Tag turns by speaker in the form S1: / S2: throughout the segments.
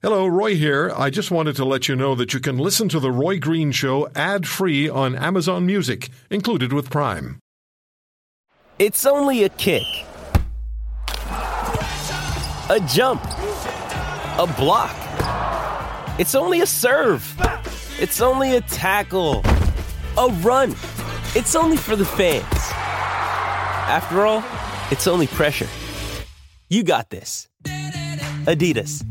S1: Hello, Roy here. I just wanted to let you know that you can listen to The Roy Green Show ad free on Amazon Music, included with Prime.
S2: It's only a kick, a jump, a block. It's only a serve. It's only a tackle, a run. It's only for the fans. After all, it's only pressure. You got this. Adidas.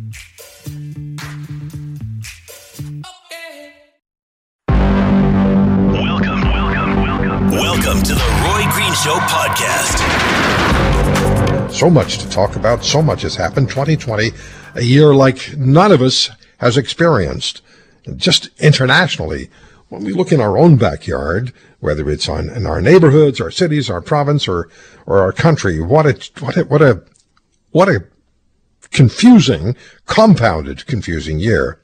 S3: Show podcast.
S4: So much to talk about, so much has happened. 2020, a year like none of us has experienced. Just internationally, when we look in our own backyard, whether it's on in our neighborhoods, our cities, our province, or or our country, what a what a what a what a confusing, compounded, confusing year.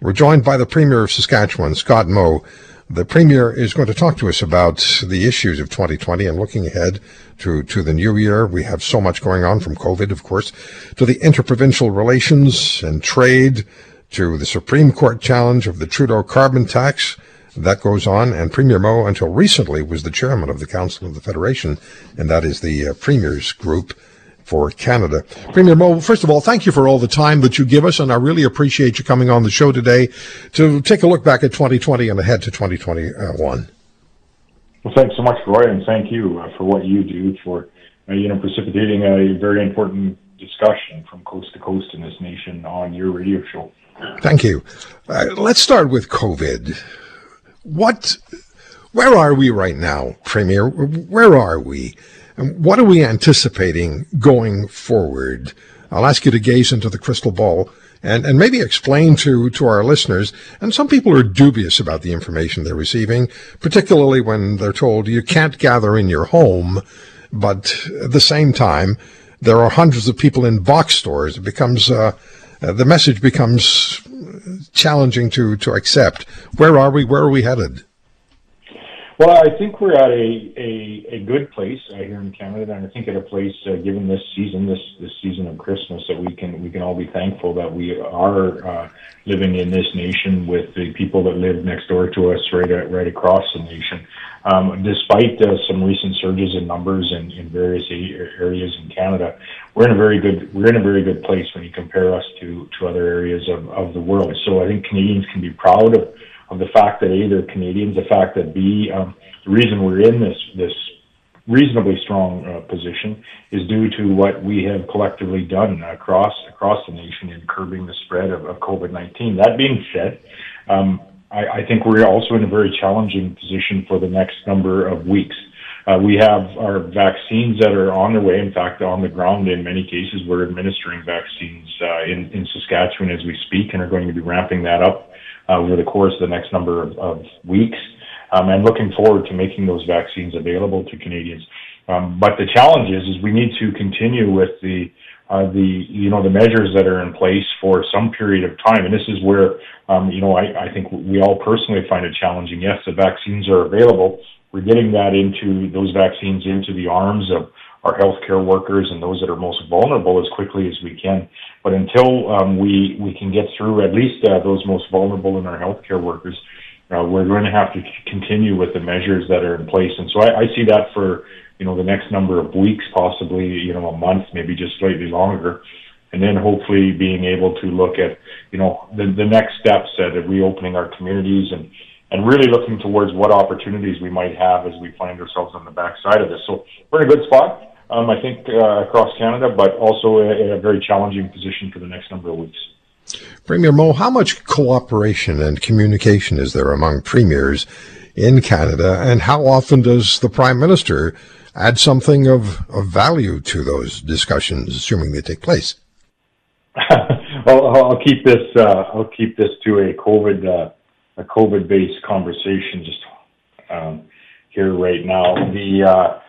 S4: We're joined by the Premier of Saskatchewan, Scott Moe. The Premier is going to talk to us about the issues of 2020 and looking ahead to, to the new year. We have so much going on from COVID, of course, to the interprovincial relations and trade, to the Supreme Court challenge of the Trudeau carbon tax. That goes on, and Premier Moe, until recently, was the chairman of the Council of the Federation, and that is the uh, Premier's group for Canada. Premier Moe, first of all, thank you for all the time that you give us, and I really appreciate you coming on the show today to take a look back at 2020 and ahead to 2021.
S5: Well, thanks so much, Roy, and thank you uh, for what you do for, uh, you know, precipitating a very important discussion from coast to coast in this nation on your radio show.
S4: Thank you. Uh, let's start with COVID. What, where are we right now, Premier? Where are we? And what are we anticipating going forward? I'll ask you to gaze into the crystal ball and, and maybe explain to, to our listeners. And some people are dubious about the information they're receiving, particularly when they're told you can't gather in your home. But at the same time, there are hundreds of people in box stores. It becomes, uh, uh, the message becomes challenging to, to accept. Where are we? Where are we headed?
S5: Well, I think we're at a, good place uh, here in Canada, and I think at a place, uh, given this season, this this season of Christmas, that we can we can all be thankful that we are uh, living in this nation with the people that live next door to us, right right across the nation. Um, despite some recent surges in numbers in, various areas in Canada, we're in a very good we're in a very good place when you compare us to other areas of the world. So I think Canadians can be proud of of the fact that A, they're Canadians, the fact that B, um, the reason we're in this this reasonably strong uh, position is due to what we have collectively done across across the nation in curbing the spread of, of COVID-19. That being said, um, I, I, think we're also in a very challenging position for the next number of weeks. Uh, we have our vaccines that are on their way. In fact, on the ground, in many cases, we're administering vaccines uh, in, in Saskatchewan as we speak and are going to be ramping that up over the course of the next number of, of weeks. Um, and looking forward to making those vaccines available to Canadians. Um, but the challenge is, is we need to continue with the uh, the you know the measures that are in place for some period of time, and this is where um, you know I, I think we all personally find it challenging. Yes, the vaccines are available. We're getting that into those vaccines into the arms of our healthcare workers and those that are most vulnerable as quickly as we can. But until um, we we can get through at least uh, those most vulnerable in our healthcare workers, uh, we're going to have to continue with the measures that are in place. And so I, I see that for you know the next number of weeks, possibly you know a month, maybe just slightly longer. And then hopefully being able to look at, you know, the, the next steps at reopening our communities and, and really looking towards what opportunities we might have as we find ourselves on the backside of this. So we're in a good spot um, I think, uh, across Canada, but also in a very challenging position for the next number of weeks.
S4: Premier Moe, how much cooperation and communication is there among premiers in Canada, and how often does the Prime Minister add something of, of value to those discussions, assuming they take place?
S5: well, I'll keep this. Uh, I'll keep this to a COVID uh, a COVID based conversation just um, here right now. The uh,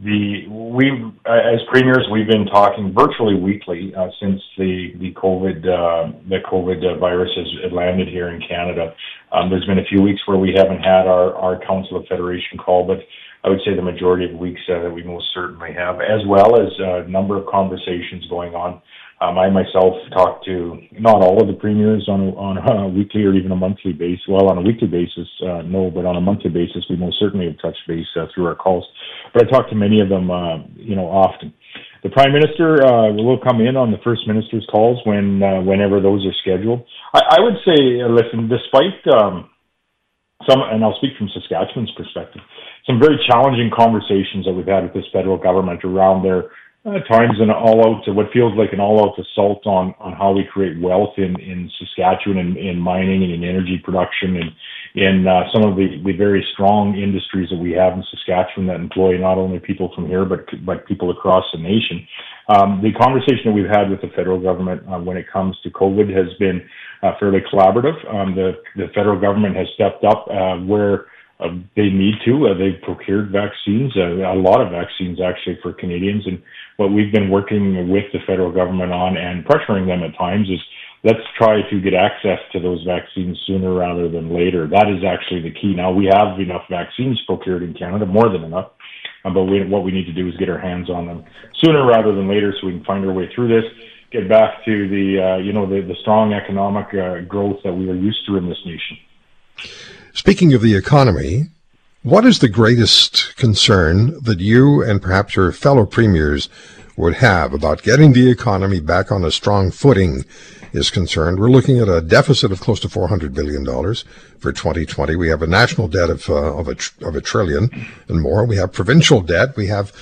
S5: the we as premiers we've been talking virtually weekly uh, since the the COVID uh, the COVID uh, virus has landed here in Canada. Um, there's been a few weeks where we haven't had our our Council of Federation call, but I would say the majority of weeks uh, that we most certainly have, as well as a number of conversations going on. Um, I myself talk to not all of the premiers on on a weekly or even a monthly basis. Well, on a weekly basis, uh, no, but on a monthly basis, we most certainly have touched base uh, through our calls. But I talk to many of them, uh, you know, often. The prime minister uh, will come in on the first minister's calls when uh, whenever those are scheduled. I, I would say, uh, listen, despite um, some, and I'll speak from Saskatchewan's perspective, some very challenging conversations that we've had with this federal government around their uh, times an all-out, to what feels like an all-out assault on on how we create wealth in in Saskatchewan and in, in mining and in energy production and in uh, some of the, the very strong industries that we have in Saskatchewan that employ not only people from here but but people across the nation. Um, the conversation that we've had with the federal government uh, when it comes to COVID has been uh, fairly collaborative. Um, the the federal government has stepped up uh, where uh, they need to. Uh, they've procured vaccines, uh, a lot of vaccines actually for Canadians. And what we've been working with the federal government on and pressuring them at times is let's try to get access to those vaccines sooner rather than later. That is actually the key. Now we have enough vaccines procured in Canada, more than enough. Uh, but we, what we need to do is get our hands on them sooner rather than later, so we can find our way through this, get back to the uh, you know the, the strong economic uh, growth that we are used to in this nation.
S4: Speaking of the economy, what is the greatest concern that you and perhaps your fellow premiers would have about getting the economy back on a strong footing is concerned? We're looking at a deficit of close to $400 billion for 2020. We have a national debt of, uh, of, a, tr- of a trillion and more. We have provincial debt. We have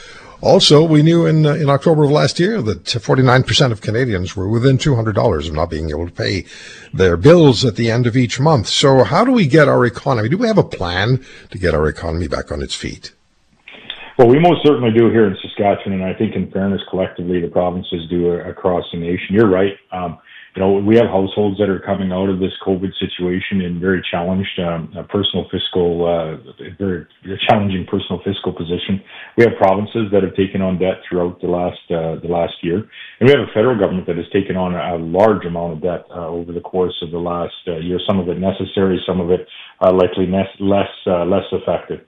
S4: also, we knew in uh, in October of last year that 49% of Canadians were within $200 of not being able to pay their bills at the end of each month. So, how do we get our economy? Do we have a plan to get our economy back on its feet?
S5: Well, we most certainly do here in Saskatchewan, and I think, in fairness, collectively, the provinces do across the nation. You're right. Um, you know, we have households that are coming out of this COVID situation in very challenged um, personal fiscal, uh, very challenging personal fiscal position. We have provinces that have taken on debt throughout the last uh, the last year, and we have a federal government that has taken on a, large amount of debt uh, over the course of the last uh, year. Some of it necessary, some of it uh, likely less less uh, less effective.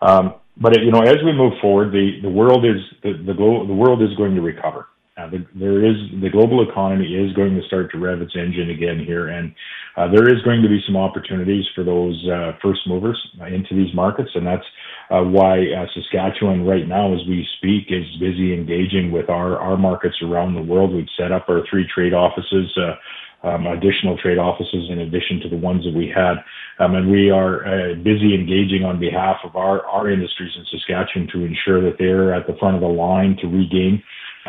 S5: Um, but you know, as we move forward, the the world is the the, glo- the world is going to recover. Uh, the, there is the global economy is going to start to rev its engine again here, and uh, there is going to be some opportunities for those uh, first movers uh, into these markets, and that's uh, why uh, Saskatchewan right now, as we speak, is busy engaging with our our markets around the world. We've set up our three trade offices. Um, additional trade offices in addition to the ones that we had. Um, and we are uh, busy engaging on behalf of our, our industries in Saskatchewan to ensure that they're at the front of the line to regain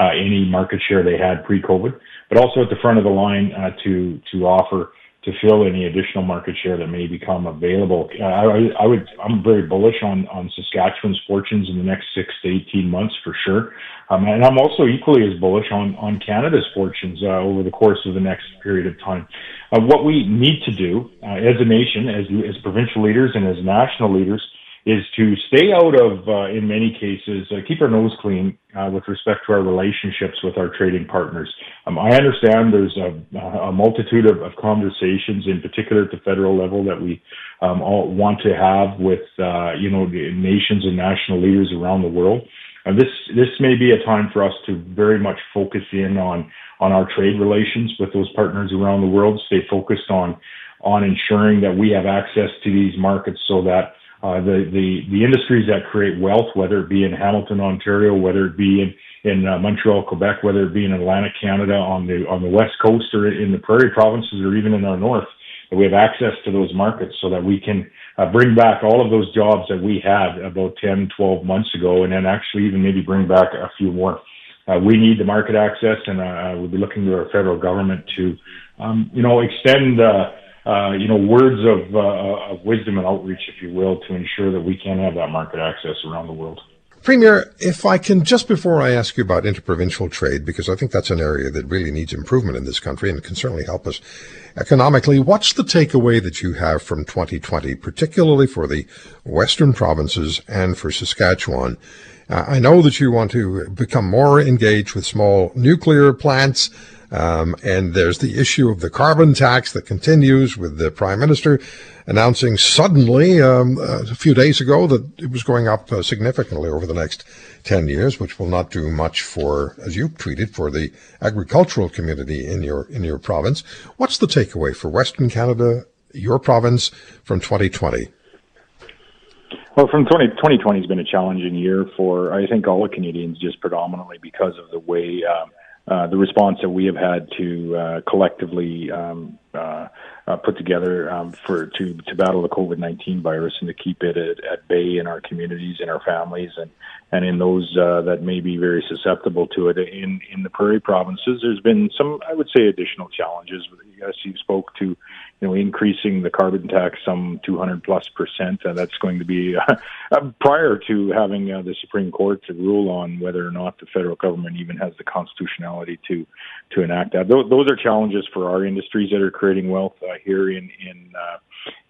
S5: any market share they had pre-COVID, but also at the front of the line uh, to to offer to fill any additional market share that may become available. Uh, I, I would I'm very bullish on on Saskatchewan's fortunes in the next six to eighteen months for sure, um, and I'm also equally as bullish on on Canada's fortunes uh, over the course of the next period of time. Uh, what we need to do uh, as a nation, as as provincial leaders and as national leaders, is to stay out of, uh, in many cases, uh, keep our nose clean uh, with respect to our relationships with our trading partners. Um, I understand there's a, a multitude of, of, conversations, in particular at the federal level, that we um, all want to have with, uh, you know, nations and national leaders around the world. And this this may be a time for us to very much focus in on on our trade relations with those partners around the world. Stay focused on on ensuring that we have access to these markets so that uh, the, the, the industries that create wealth, whether it be in Hamilton, Ontario, whether it be in, in uh, Montreal, Quebec, whether it be in Atlantic Canada, on the, on the west coast or in the prairie provinces or even in our north, that we have access to those markets so that we can uh, bring back all of those jobs that we had about 10, 12 months ago, and then actually even maybe bring back a few more. Uh, we need the market access, and uh, we'll be looking to our federal government to, um, you know, extend uh, uh, you know, words of, uh, of wisdom and outreach, if you will, to ensure that we can have that market access around the world.
S4: Premier, if I can, just before I ask you about interprovincial trade, because I think that's an area that really needs improvement in this country and can certainly help us economically, what's the takeaway that you have from 2020, particularly for the Western provinces and for Saskatchewan? Uh, I know that you want to become more engaged with small nuclear plants Um, and there's the issue of the carbon tax that continues with the prime minister announcing suddenly um, uh, a few days ago that it was going up uh, significantly over the next 10 years, which will not do much for, as you tweeted, for the agricultural community in your, in your province. What's the takeaway for Western Canada, your province, from 2020?
S5: Well, from 20, 2020 has been a challenging year for, I think, all Canadians, just predominantly because of the way um, uh, the response that we have had to uh, collectively um, uh, uh, put together um, for to to battle the COVID nineteen virus and to keep it at, at bay in our communities, in our families, and and in those uh, that may be very susceptible to it. In in the prairie provinces, there's been some, I would say, additional challenges. As you spoke to, you know, increasing the carbon tax some 200 plus percent. Uh, that's going to be uh, prior to having uh, the Supreme Court to rule on whether or not the federal government even has the constitutionality to to enact that. Those, those are challenges for our industries that are creating wealth uh, here in in uh,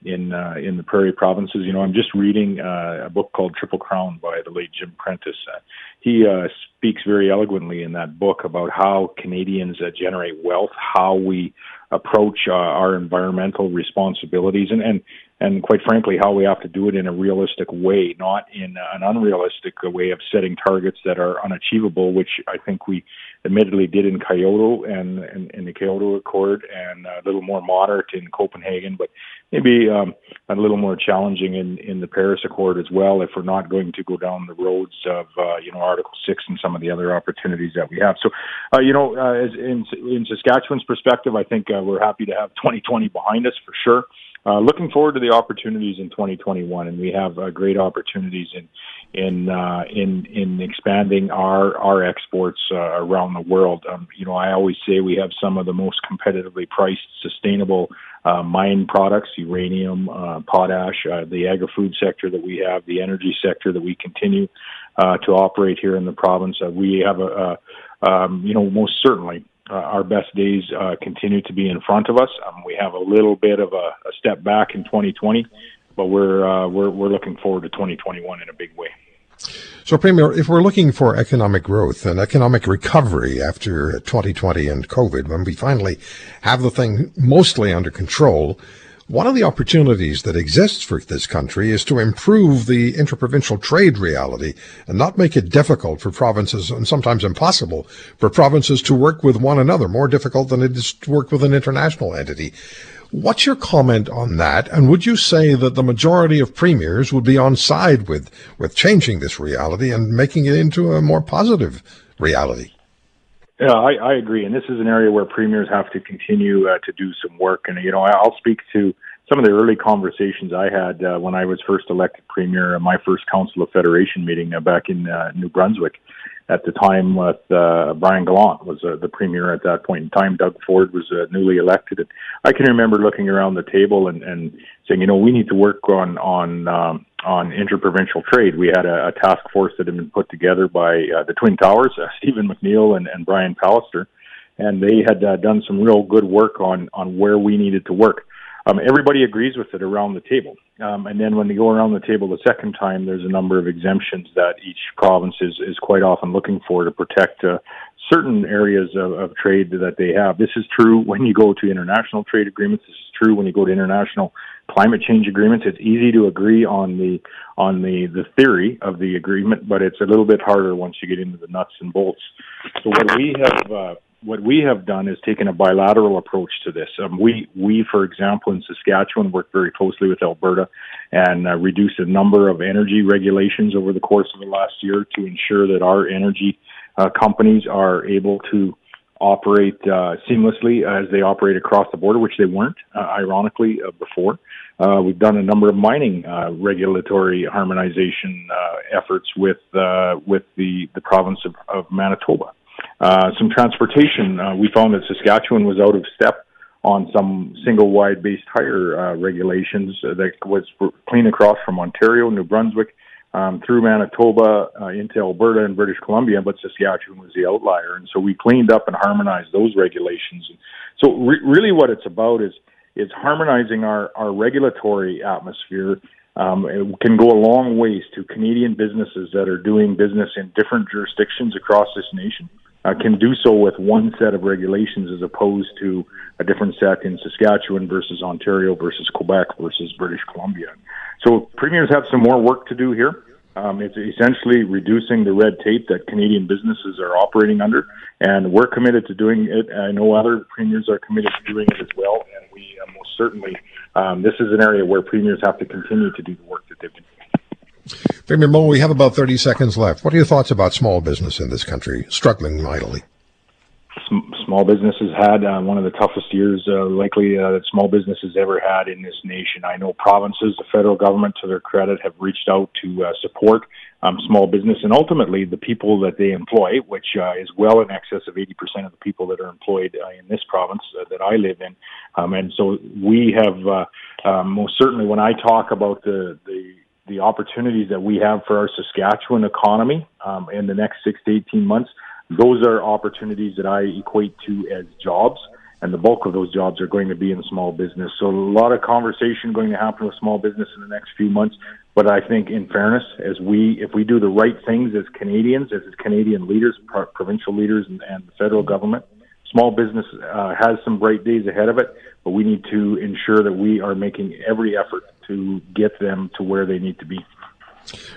S5: in uh, in the prairie provinces. You know, I'm just reading uh, a book called Triple Crown by the late Jim Prentice. Uh, he uh, speaks very eloquently in that book about how Canadians uh, generate wealth, how we approach uh, our environmental responsibilities, and and and quite frankly, how we have to do it in a realistic way, not in an unrealistic way of setting targets that are unachievable, which I think we admittedly did in Kyoto and in the Kyoto Accord, and a little more moderate in Copenhagen, but maybe um, a little more challenging in in the Paris Accord as well. If we're not going to go down the roads of uh, you know Article Six and some of the other opportunities that we have, so uh, you know, uh, as in in Saskatchewan's perspective, I think uh, we're happy to have 2020 behind us for sure. Uh, looking forward to the opportunities in 2021, and we have uh, great opportunities in in uh, in in expanding our our exports uh, around the world. Um, you know, I always say we have some of the most competitively priced, sustainable uh, mine products: uranium, uh, potash, uh, the agri-food sector that we have, the energy sector that we continue uh, to operate here in the province. Uh, we have a, a um, you know, most certainly uh, our best days uh, continue to be in front of us. Um, we have a little bit of a, a step back in 2020, but we're, uh, we're we're looking forward to 2021 in a big way.
S4: So, Premier, if we're looking for economic growth and economic recovery after 2020 and COVID, when we finally have the thing mostly under control, one of the opportunities that exists for this country is to improve the interprovincial trade reality and not make it difficult for provinces and sometimes impossible for provinces to work with one another, more difficult than it is to work with an international entity. What's your comment on that? And would you say that the majority of premiers would be on side with, with changing this reality and making it into a more positive reality?
S5: Yeah, I, I agree, and this is an area where premiers have to continue uh, to do some work. And you know, I'll speak to some of the early conversations I had uh, when I was first elected premier, uh, my first Council of Federation meeting uh, back in uh, New Brunswick. At the time, with uh, Brian Gallant was uh, the premier at that point in time. Doug Ford was uh, newly elected, and I can remember looking around the table and, and saying, you know, we need to work on on um, on interprovincial trade. We had a, a task force that had been put together by uh, the Twin Towers, uh, Stephen McNeil and, and Brian Pallister, and they had uh, done some real good work on on where we needed to work. Um, everybody agrees with it around the table, um, and then when they go around the table the second time, there's a number of exemptions that each province is is quite often looking for to protect uh, certain areas of, of trade that they have. This is true when you go to international trade agreements. This is true when you go to international climate change agreements. It's easy to agree on the on the the theory of the agreement, but it's a little bit harder once you get into the nuts and bolts. So what we have uh, what we have done is taken a bilateral approach to this. Um, we we for example in Saskatchewan worked very closely with Alberta and uh, reduced a number of energy regulations over the course of the last year to ensure that our energy uh, companies are able to operate uh, seamlessly as they operate across the border, which they weren't, uh, ironically, uh, before. Uh, we've done a number of mining uh, regulatory harmonization uh, efforts with with the, the province of, of Manitoba. some transportation, we found that Saskatchewan was out of step on some single wide based tire regulations that was clean across from Ontario, New Brunswick, um, through Manitoba uh, into Alberta and British Columbia, but Saskatchewan was the outlier. And so we cleaned up and harmonized those regulations. So re- really what it's about is, is harmonizing our, our regulatory atmosphere. Um, it can go a long ways to Canadian businesses that are doing business in different jurisdictions across this nation. uh, can do so with one set of regulations as opposed to a different set in Saskatchewan versus Ontario versus Quebec versus British Columbia. So premiers have some more work to do here. Um, it's essentially reducing the red tape that Canadian businesses are operating under, and we're committed to doing it. I know other premiers are committed to doing it as well, and we uh, most certainly, um, this is an area where premiers have to continue to do the work that they've been doing.
S4: Premier Moe, we have about 30 seconds left. What are your thoughts about small business in this country struggling mightily?
S5: Small businesses had uh, one of the toughest years uh, likely uh, that small businesses ever had in this nation. I know provinces, the federal government, to their credit, have reached out to uh, support um, small business and ultimately the people that they employ, which uh, is well in excess of 80% of the people that are employed uh, in this province uh, that I live in. Um, and so we have uh, uh, most certainly when I talk about the the the opportunities that we have for our Saskatchewan economy um, in the next six to 18 months, those are opportunities that I equate to as jobs, and the bulk of those jobs are going to be in small business. So a lot of conversation going to happen with small business in the next few months. But I think, in fairness, as we if we do the right things as Canadians, as Canadian leaders, provincial leaders, and, and the federal government, small business uh, has some bright days ahead of it. But we need to ensure that we are making every effort to get them to where they need to be.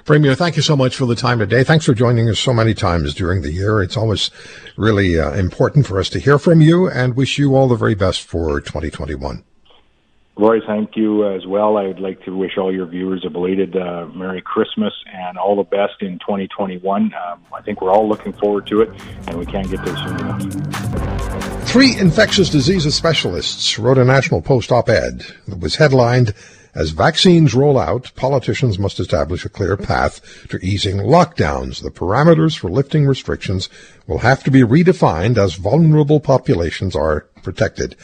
S4: Premier, thank you so much for the time today. Thanks for joining us so many times during the year. It's always really uh, important for us to hear from you and wish you all the very best for 2021.
S5: Roy, thank you as well. I would like to wish all your viewers a belated uh, Merry Christmas and all the best in 2021. Um, I think we're all looking forward to it, and we can't get there soon enough.
S4: Three infectious diseases specialists wrote a National Post op ed that was headlined as vaccines roll out, politicians must establish a clear path to easing lockdowns. The parameters for lifting restrictions will have to be redefined as vulnerable populations are protected.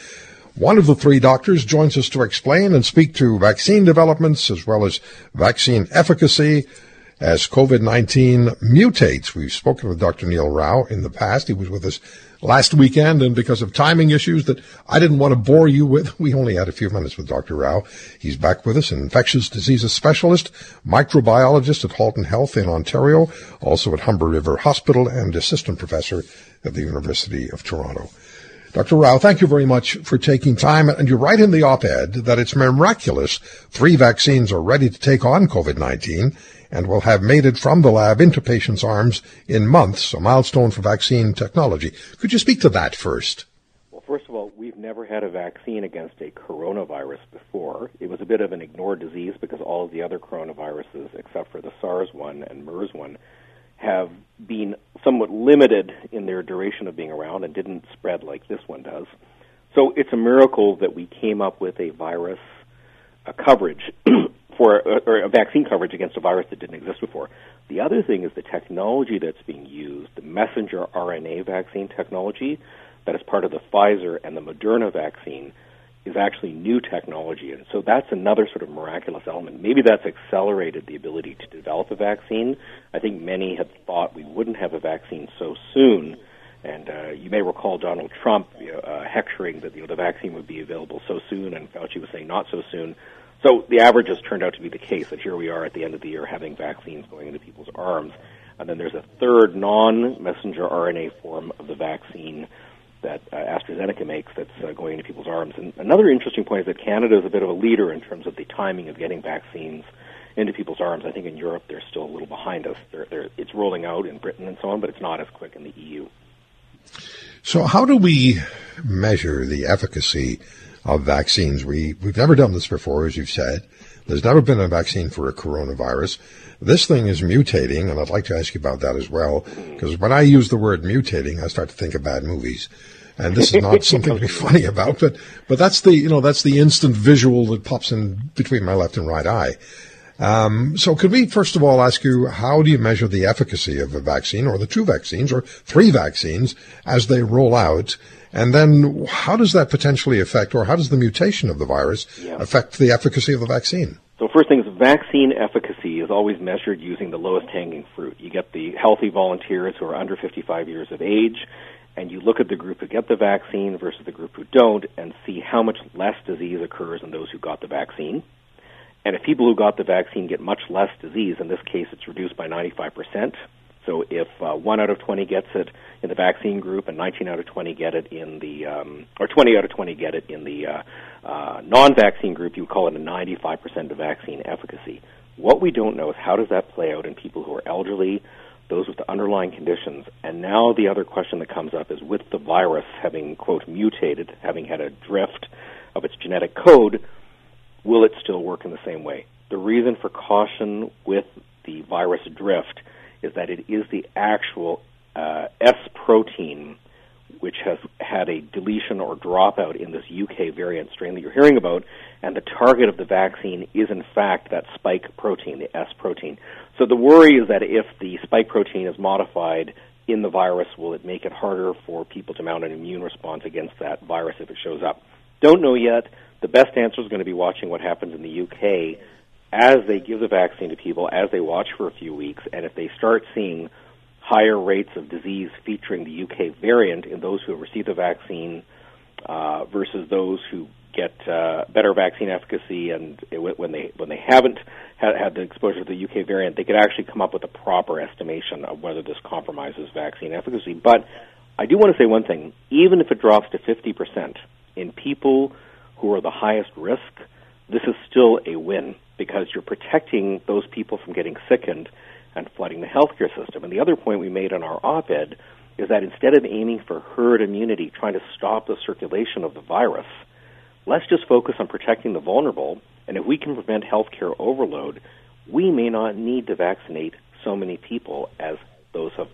S4: One of the three doctors joins us to explain and speak to vaccine developments as well as vaccine efficacy as COVID-19 mutates. We've spoken with Dr. Neil Rau in the past. He was with us last weekend, and because of timing issues that I didn't want to bore you with, we only had a few minutes with Dr. Rau. He's back with us, an infectious diseases specialist, microbiologist at Halton Health in Ontario, also at Humber River Hospital, and assistant professor at the University of Toronto. Dr. Rau, thank you very much for taking time. And you write in the op-ed that it's miraculous three vaccines are ready to take on COVID-19 and will have made it from the lab into patients' arms in months, a milestone for vaccine technology. Could you speak to that first?
S6: Well, first of all, we've never had a vaccine against a coronavirus before. It was a bit of an ignored disease because all of the other coronaviruses, except for the SARS one and MERS one, have been somewhat limited in their duration of being around and didn't spread like this one does. So it's a miracle that we came up with a virus a coverage for or a vaccine coverage against a virus that didn't exist before. The other thing is the technology that's being used, the messenger RNA vaccine technology that is part of the Pfizer and the Moderna vaccine is actually new technology. And so that's another sort of miraculous element. Maybe that's accelerated the ability to develop a vaccine. I think many had thought we wouldn't have a vaccine so soon. And uh, you may recall Donald Trump you know, uh, hectoring that you know, the vaccine would be available so soon, and Fauci was saying not so soon. So the averages turned out to be the case that here we are at the end of the year having vaccines going into people's arms. And then there's a third non-messenger RNA form of the vaccine that uh, AstraZeneca makes that's uh, going into people's arms. And another interesting point is that Canada is a bit of a leader in terms of the timing of getting vaccines into people's arms. I think in Europe they're still a little behind us. They're, they're, it's rolling out in Britain and so on, but it's not as quick in the EU.
S4: So, how do we measure the efficacy of vaccines. We, we've never done this before, as you've said. There's never been a vaccine for a coronavirus. This thing is mutating, and I'd like to ask you about that as well, because when I use the word mutating, I start to think of bad movies. And this is not something to be funny about, but, but that's the, you know, that's the instant visual that pops in between my left and right eye. Um, so could we first of all ask you, how do you measure the efficacy of a vaccine or the two vaccines or three vaccines as they roll out? And then how does that potentially affect, or how does the mutation of the virus yeah. affect the efficacy of the vaccine?
S6: So first thing is vaccine efficacy is always measured using the lowest hanging fruit. You get the healthy volunteers who are under 55 years of age, and you look at the group who get the vaccine versus the group who don't, and see how much less disease occurs in those who got the vaccine. And if people who got the vaccine get much less disease, in this case it's reduced by 95%, So if uh, one out of 20 gets it in the vaccine group and 19 out of 20 get it in the, um, or 20 out of 20 get it in the uh, uh, non-vaccine group, you would call it a 95% of vaccine efficacy. What we don't know is how does that play out in people who are elderly, those with the underlying conditions. And now the other question that comes up is with the virus having, quote, mutated, having had a drift of its genetic code, will it still work in the same way? The reason for caution with the virus drift is that it is the actual uh, S protein which has had a deletion or dropout in this UK variant strain that you're hearing about, and the target of the vaccine is in fact that spike protein, the S protein. So the worry is that if the spike protein is modified in the virus, will it make it harder for people to mount an immune response against that virus if it shows up? Don't know yet. The best answer is going to be watching what happens in the UK as they give the vaccine to people, as they watch for a few weeks, and if they start seeing higher rates of disease featuring the UK variant in those who have received the vaccine uh, versus those who get uh, better vaccine efficacy and it, when they when they haven't had, had the exposure to the UK variant, they could actually come up with a proper estimation of whether this compromises vaccine efficacy. But I do want to say one thing: even if it drops to 50% in people who are the highest risk, this is still a win because you're protecting those people from getting sickened and flooding the healthcare system. And the other point we made on our op-ed is that instead of aiming for herd immunity, trying to stop the circulation of the virus, let's just focus on protecting the vulnerable. And if we can prevent healthcare overload, we may not need to vaccinate so many people as those have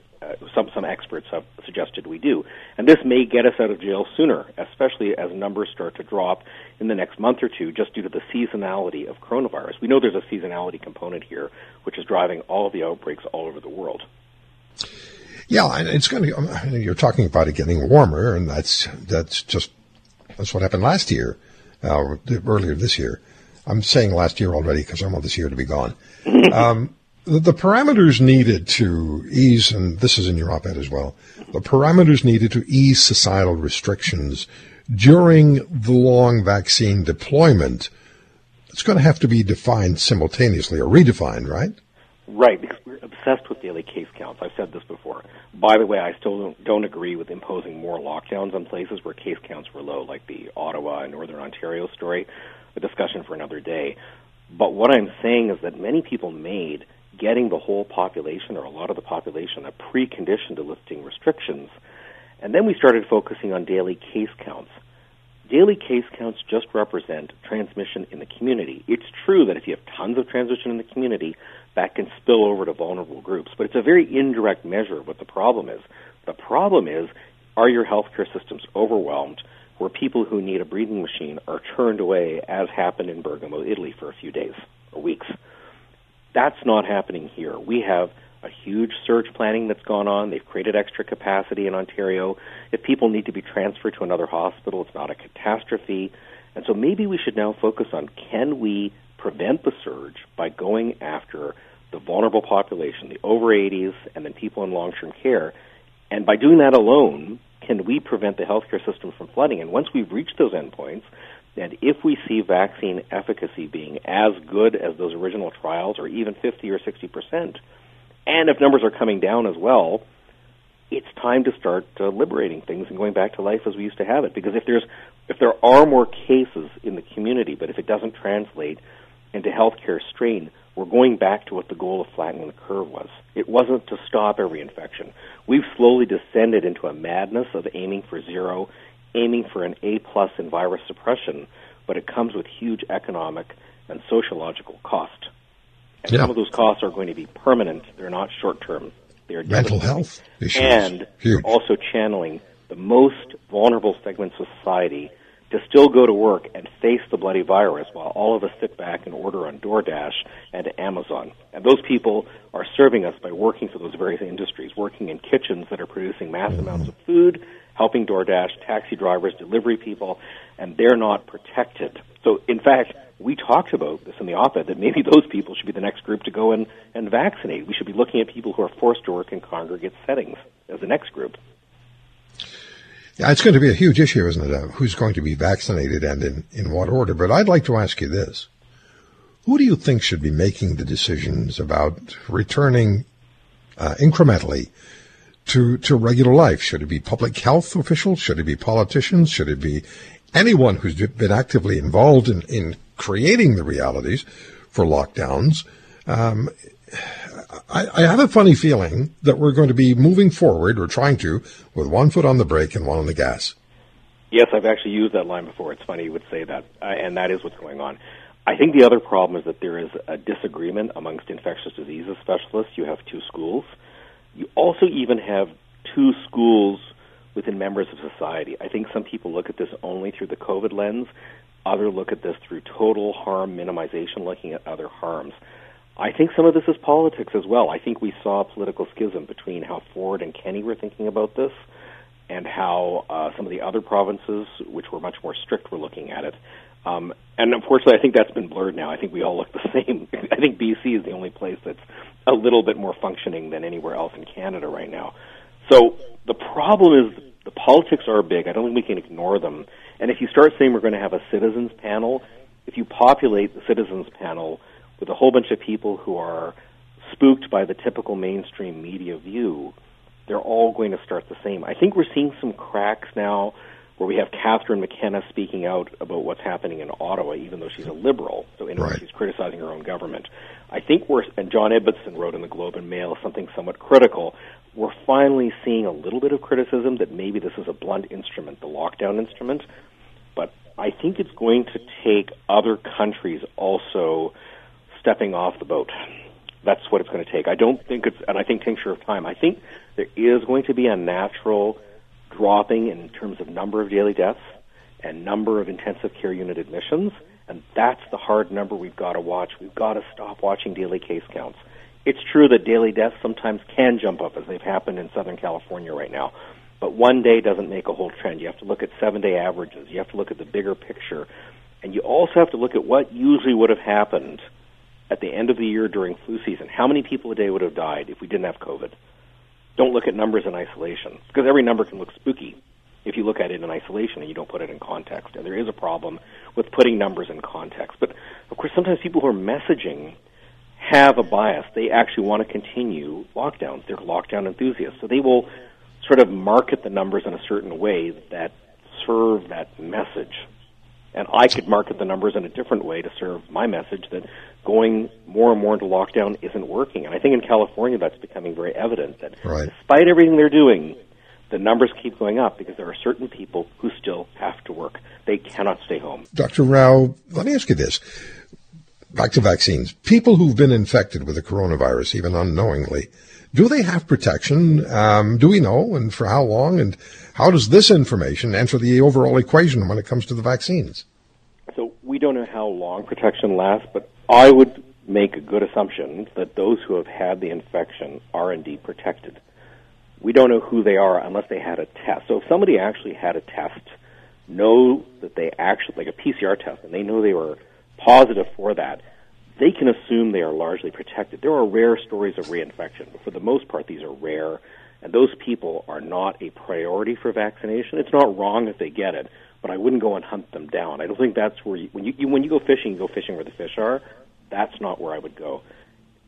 S6: some some experts have suggested we do. And this may get us out of jail sooner, especially as numbers start to drop in the next month or two, just due to the seasonality of coronavirus. We know there's a seasonality component here, which is driving all of the outbreaks all over the world.
S4: Yeah, and it's going to. You're talking about it getting warmer, and that's that's just that's what happened last year, uh, earlier this year. I'm saying last year already because I want this year to be gone. Um, the, parameters needed to ease, and this is in your op-ed as well, the parameters needed to ease societal restrictions during the long vaccine deployment, it's going to have to be defined simultaneously or redefined, right?
S6: Right, because we're obsessed with daily case counts. I've said this before. By the way, I still don't, don't agree with imposing more lockdowns on places where case counts were low, like the Ottawa and Northern Ontario story, a discussion for another day. But what I'm saying is that many people made getting the whole population or a lot of the population a precondition to lifting restrictions. And then we started focusing on daily case counts. Daily case counts just represent transmission in the community. It's true that if you have tons of transmission in the community, that can spill over to vulnerable groups, but it's a very indirect measure of what the problem is. The problem is, are your healthcare systems overwhelmed where people who need a breathing machine are turned away, as happened in Bergamo, Italy, for a few days or weeks? That's not happening here. We have a huge surge planning that's gone on. They've created extra capacity in Ontario. If people need to be transferred to another hospital, it's not a catastrophe. And so maybe we should now focus on can we prevent the surge by going after the vulnerable population, the over 80s, and then people in long term care. And by doing that alone, can we prevent the healthcare system from flooding? And once we've reached those endpoints, and if we see vaccine efficacy being as good as those original trials, or even 50 or 60 percent, and if numbers are coming down as well, it's time to start uh, liberating things and going back to life as we used to have it. Because if there's if there are more cases in the community, but if it doesn't translate into healthcare strain, we're going back to what the goal of flattening the curve was. It wasn't to stop every infection. We've slowly descended into a madness of aiming for zero aiming for an A plus in virus suppression, but it comes with huge economic and sociological cost. And yeah. some of those costs are going to be permanent. They're not short term. They're
S4: mental health issues.
S6: And huge. also channeling the most vulnerable segments of society to still go to work and face the bloody virus while all of us sit back and order on DoorDash and Amazon. And those people are serving us by working for those various industries, working in kitchens that are producing mass mm-hmm. amounts of food helping DoorDash, taxi drivers, delivery people, and they're not protected. So, in fact, we talked about this in the op-ed that maybe those people should be the next group to go and, and vaccinate. We should be looking at people who are forced to work in congregate settings as the next group.
S4: Yeah, it's going to be a huge issue, isn't it? Uh, who's going to be vaccinated and in, in what order? But I'd like to ask you this. Who do you think should be making the decisions about returning uh, incrementally to to regular life? Should it be public health officials? Should it be politicians? Should it be anyone who's been actively involved in, in creating the realities for lockdowns? Um, I, I, have a funny feeling that we're going to be moving forward, or trying to, with one foot on the brake and one on the gas.
S6: Yes, I've actually used that line before. It's funny you would say that, uh, and that is what's going on. I think the other problem is that there is a disagreement amongst infectious diseases specialists. You have two schools. You also even have two schools within members of society. I think some people look at this only through the COVID lens. Others look at this through total harm minimization, looking at other harms. I think some of this is politics as well. I think we saw a political schism between how Ford and Kenney were thinking about this and how uh, some of the other provinces, which were much more strict, were looking at it. Um, and unfortunately, I think that's been blurred now. I think we all look the same. I think BC is the only place that's a little bit more functioning than anywhere else in Canada right now. So the problem is the politics are big. I don't think we can ignore them. And if you start saying we're going to have a citizens panel, if you populate the citizens panel with a whole bunch of people who are spooked by the typical mainstream media view, they're all going to start the same. I think we're seeing some cracks now where we have Catherine McKenna speaking out about what's happening in Ottawa, even though she's a liberal. So in right. she's criticizing her own government. I think we're, and John Ibbitson wrote in the Globe and Mail something somewhat critical. We're finally seeing a little bit of criticism that maybe this is a blunt instrument, the lockdown instrument. But I think it's going to take other countries also stepping off the boat. That's what it's going to take. I don't think it's, and I think tincture of time. I think there is going to be a natural dropping in terms of number of daily deaths and number of intensive care unit admissions, and that's the hard number we've got to watch. We've got to stop watching daily case counts. It's true that daily deaths sometimes can jump up, as they've happened in Southern California right now. But one day doesn't make a whole trend. You have to look at seven day averages. You have to look at the bigger picture. And you also have to look at what usually would have happened at the end of the year during flu season. How many people a day would have died if we didn't have COVID? Don't look at numbers in isolation because every number can look spooky if you look at it in isolation and you don't put it in context. And there is a problem with putting numbers in context. But of course, sometimes people who are messaging have a bias. They actually want to continue lockdowns. They're lockdown enthusiasts. So they will sort of market the numbers in a certain way that serve that message. And I could market the numbers in a different way to serve my message that going more and more into lockdown isn't working. And I think in California that's becoming very evident that right. despite everything they're doing, the numbers keep going up because there are certain people who still have to work. They cannot stay home.
S4: Dr. Rau, let me ask you this. Back to vaccines. People who've been infected with the coronavirus, even unknowingly, do they have protection? Um, do we know, and for how long? And how does this information enter the overall equation when it comes to the vaccines?
S6: So we don't know how long protection lasts, but I would make a good assumption that those who have had the infection are indeed protected. We don't know who they are unless they had a test. So if somebody actually had a test, know that they actually, like a PCR test, and they know they were positive for that, they can assume they are largely protected. There are rare stories of reinfection, but for the most part, these are rare, and those people are not a priority for vaccination. It's not wrong if they get it, but I wouldn't go and hunt them down. I don't think that's where you, when you, you when you go fishing, you go fishing where the fish are. That's not where I would go.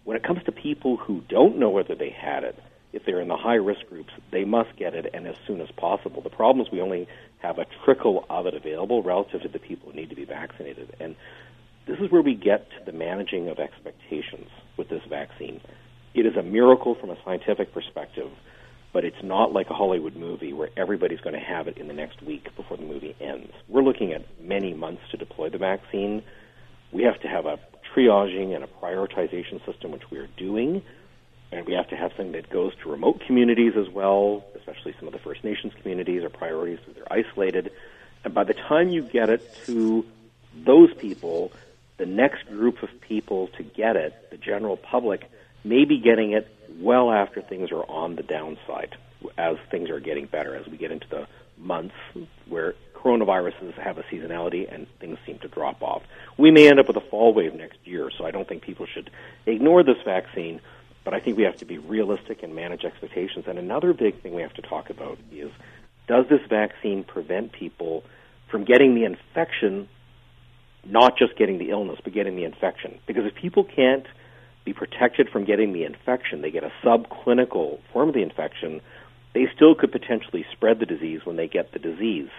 S6: When it comes to people who don't know whether they had it, if they're in the high risk groups, they must get it and as soon as possible. The problem is we only have a trickle of it available relative to the people who need to be vaccinated. And this is where we get to the managing of expectations with this vaccine. It is a miracle from a scientific perspective, but it's not like a Hollywood movie where everybody's going to have it in the next week before the movie ends. We're looking at many months to deploy the vaccine. We have to have a triaging and a prioritization system, which we are doing. And we have to have something that goes to remote communities as well, especially some of the First Nations communities are priorities because they're isolated. And by the time you get it to those people, the next group of people to get it, the general public, may be getting it well after things are on the downside, as things are getting better, as we get into the months where coronaviruses have a seasonality and things seem to drop off. We may end up with a fall wave next year, so I don't think people should ignore this vaccine, but I think we have to be realistic and manage expectations. And another big thing we have to talk about is does this vaccine prevent people from getting the infection not just getting the illness, but getting the infection. Because if people can't be protected from getting the infection, they get a subclinical form of the infection, they still could potentially spread the disease when they get the disease.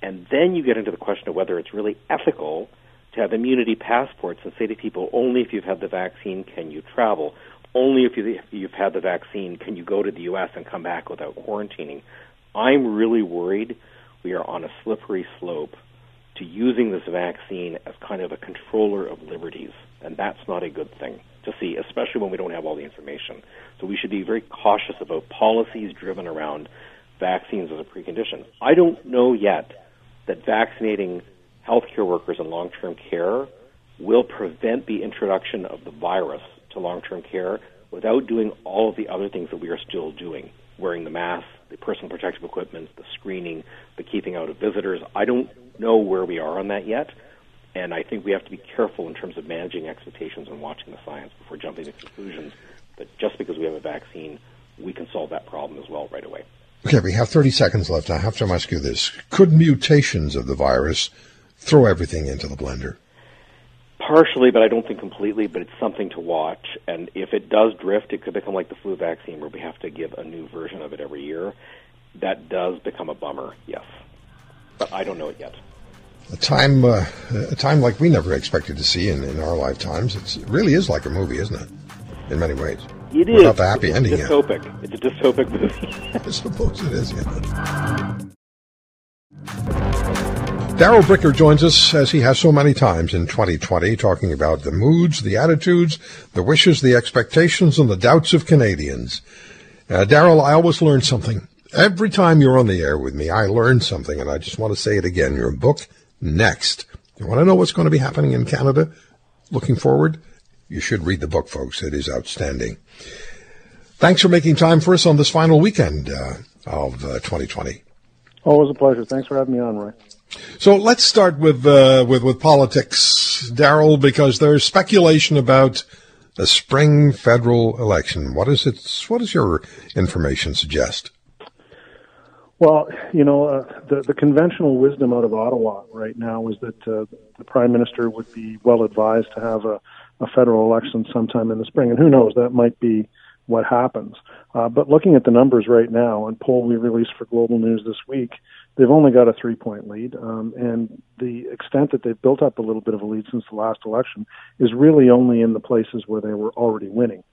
S6: And then you get into the question of whether it's really ethical to have immunity passports and say to people, only if you've had the vaccine can you travel. Only if you've had the vaccine can you go to the U.S. and come back without quarantining. I'm really worried we are on a slippery slope to using this vaccine as kind of a controller of liberties, and that's not a good thing to see, especially when we don't have all the information. So we should be very cautious about policies driven around vaccines as a precondition. I don't know yet that vaccinating healthcare workers in long-term care will prevent the introduction of the virus to long-term care without doing all of the other things that we are still doing, wearing the mask, the personal protective equipment, the screening, the keeping out of visitors. I don't know where we are on that yet, and I think we have to be careful in terms of managing expectations and watching the science before jumping to conclusions that just because we have a vaccine, we can solve that problem as well right away.
S4: Okay, we have 30 seconds left. I have to ask you this. Could mutations of the virus throw everything into the blender?
S6: Partially, but I don't think completely, but it's something to watch. And if it does drift, it could become like the flu vaccine where we have to give a new version of it every year. That does become a bummer, yes. But I don't know it yet.
S4: A time, uh, a time like we never expected to see in, in our lifetimes. It's, it really is like a movie, isn't it? In many ways.
S6: It is.
S4: Not the happy
S6: it's
S4: ending
S6: dystopic.
S4: yet.
S6: It's a dystopic movie.
S4: I suppose it is, yeah. Darrell Bricker joins us as he has so many times in 2020, talking about the moods, the attitudes, the wishes, the expectations, and the doubts of Canadians. Uh, Darrell, I always learn something. Every time you're on the air with me, I learn something, and I just want to say it again. Your book, Next. You want to know what's going to be happening in Canada looking forward? You should read the book, folks. It is outstanding. Thanks for making time for us on this final weekend uh, of uh, 2020.
S7: Always a pleasure. Thanks for having me on, Roy.
S4: So let's start with uh, with with politics, Darrell, because there's speculation about a spring federal election. What is it? What does your information suggest?
S7: Well, you know, uh, the the conventional wisdom out of Ottawa right now is that uh, the prime minister would be well advised to have a, a federal election sometime in the spring, and who knows, that might be what happens. Uh, but looking at the numbers right now, and poll we released for Global News this week, they've only got a three point lead. Um, and the extent that they've built up a little bit of a lead since the last election is really only in the places where they were already winning.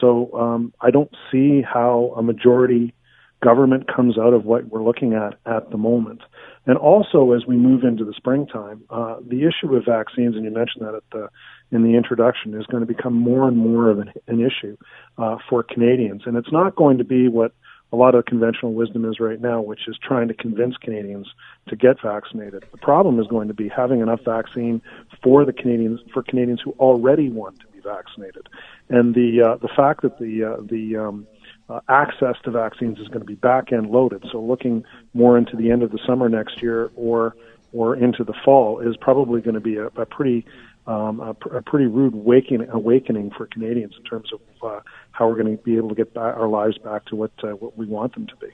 S7: So um, I don't see how a majority government comes out of what we're looking at at the moment. And also, as we move into the springtime, uh, the issue of vaccines, and you mentioned that at the in the introduction, is going to become more and more of an, an issue uh, for Canadians. And it's not going to be what a lot of conventional wisdom is right now, which is trying to convince Canadians to get vaccinated. The problem is going to be having enough vaccine for the Canadians for Canadians who already want to be vaccinated, and the uh, the fact that the uh, the um, uh, access to vaccines is going to be back end loaded. So looking more into the end of the summer next year or or into the fall is probably going to be a, a pretty um, a, pr- a, pretty rude waking, awakening for Canadians in terms of uh, how we're going to be able to get our lives back to what uh, what we want them to be.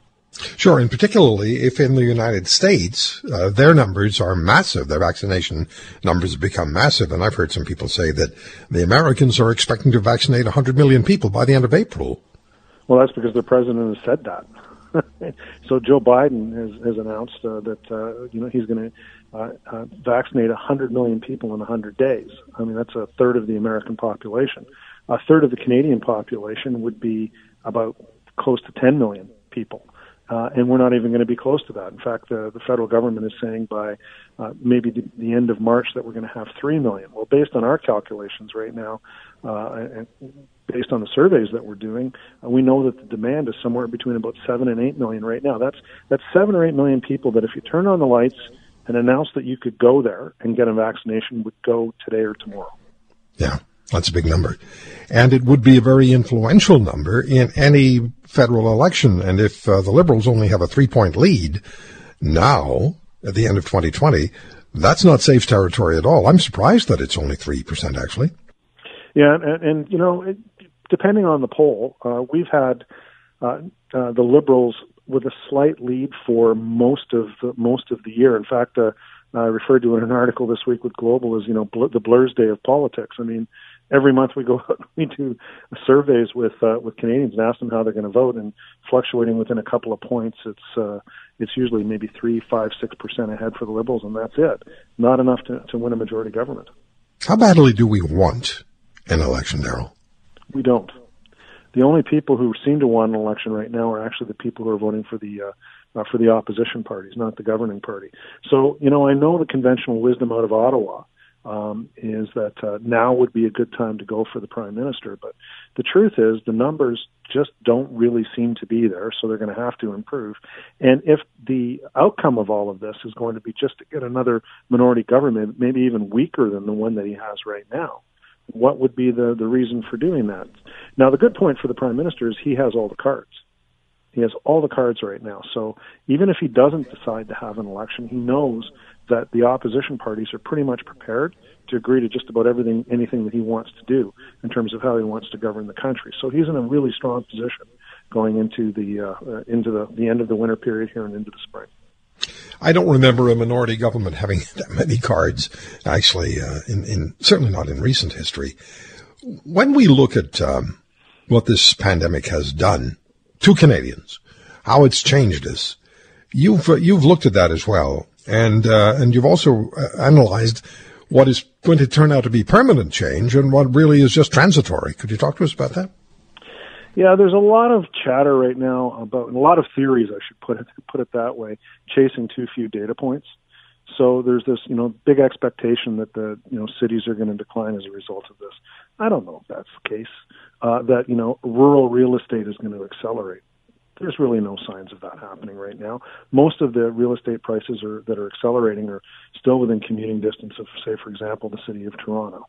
S4: Sure, and particularly if in the United States uh, their numbers are massive, their vaccination numbers have become massive, and I've heard some people say that the Americans are expecting to vaccinate 100 million people by the end of April.
S7: Well, that's because the president has said that. so Joe Biden has, has announced uh, that uh, you know he's going to uh, uh, vaccinate 100 million people in 100 days. I mean that's a third of the American population. A third of the Canadian population would be about close to 10 million people. Uh, and we're not even going to be close to that. In fact, the, the federal government is saying by uh, maybe the, the end of March that we're going to have three million. Well, based on our calculations right now, uh, based on the surveys that we're doing, uh, we know that the demand is somewhere between about seven and eight million right now. That's that's seven or eight million people that if you turn on the lights and announce that you could go there and get a vaccination, would go today or tomorrow.
S4: Yeah. That's a big number. And it would be a very influential number in any federal election. And if uh, the Liberals only have a three point lead now at the end of 2020, that's not safe territory at all. I'm surprised that it's only 3% actually.
S7: Yeah. And, and you know, it, depending on the poll, uh, we've had uh, uh, the Liberals with a slight lead for most of the, most of the year. In fact, uh, I referred to in an article this week with Global as you know bl- the Blursday of politics. I mean, every month we go out we do surveys with uh, with Canadians and ask them how they're going to vote, and fluctuating within a couple of points, it's uh, it's usually maybe three, five, six percent ahead for the Liberals, and that's it. Not enough to, to win a majority government.
S4: How badly do we want an election, Darrell?
S7: We don't. The only people who seem to want an election right now are actually the people who are voting for the uh, uh, for the opposition parties, not the governing party. So, you know, I know the conventional wisdom out of Ottawa um, is that uh, now would be a good time to go for the prime minister. But the truth is, the numbers just don't really seem to be there, so they're going to have to improve. And if the outcome of all of this is going to be just to get another minority government, maybe even weaker than the one that he has right now, what would be the, the reason for doing that? Now, the good point for the prime minister is he has all the cards. He has all the cards right now. So even if he doesn't decide to have an election, he knows that the opposition parties are pretty much prepared to agree to just about everything, anything that he wants to do in terms of how he wants to govern the country. So he's in a really strong position going into the uh, uh, into the, the end of the winter period here and into the spring.
S4: I don't remember a minority government having that many cards, actually, uh, in, in, certainly not in recent history. When we look at um, what this pandemic has done to Canadians, how it's changed us, you've uh, you've looked at that as well and uh, and you've also uh, analyzed what is going to turn out to be permanent change and what really is just transitory. Could you talk to us about that?
S7: Yeah, there's a lot of chatter right now about a lot of theories. I should put it put it that way, chasing too few data points. So there's this, you know, big expectation that the, you know, cities are going to decline as a result of this. I don't know if that's the case. Uh, that you know, rural real estate is going to accelerate there's really no signs of that happening right now. Most of the real estate prices are, that are accelerating are still within commuting distance of, say, for example, the city of Toronto.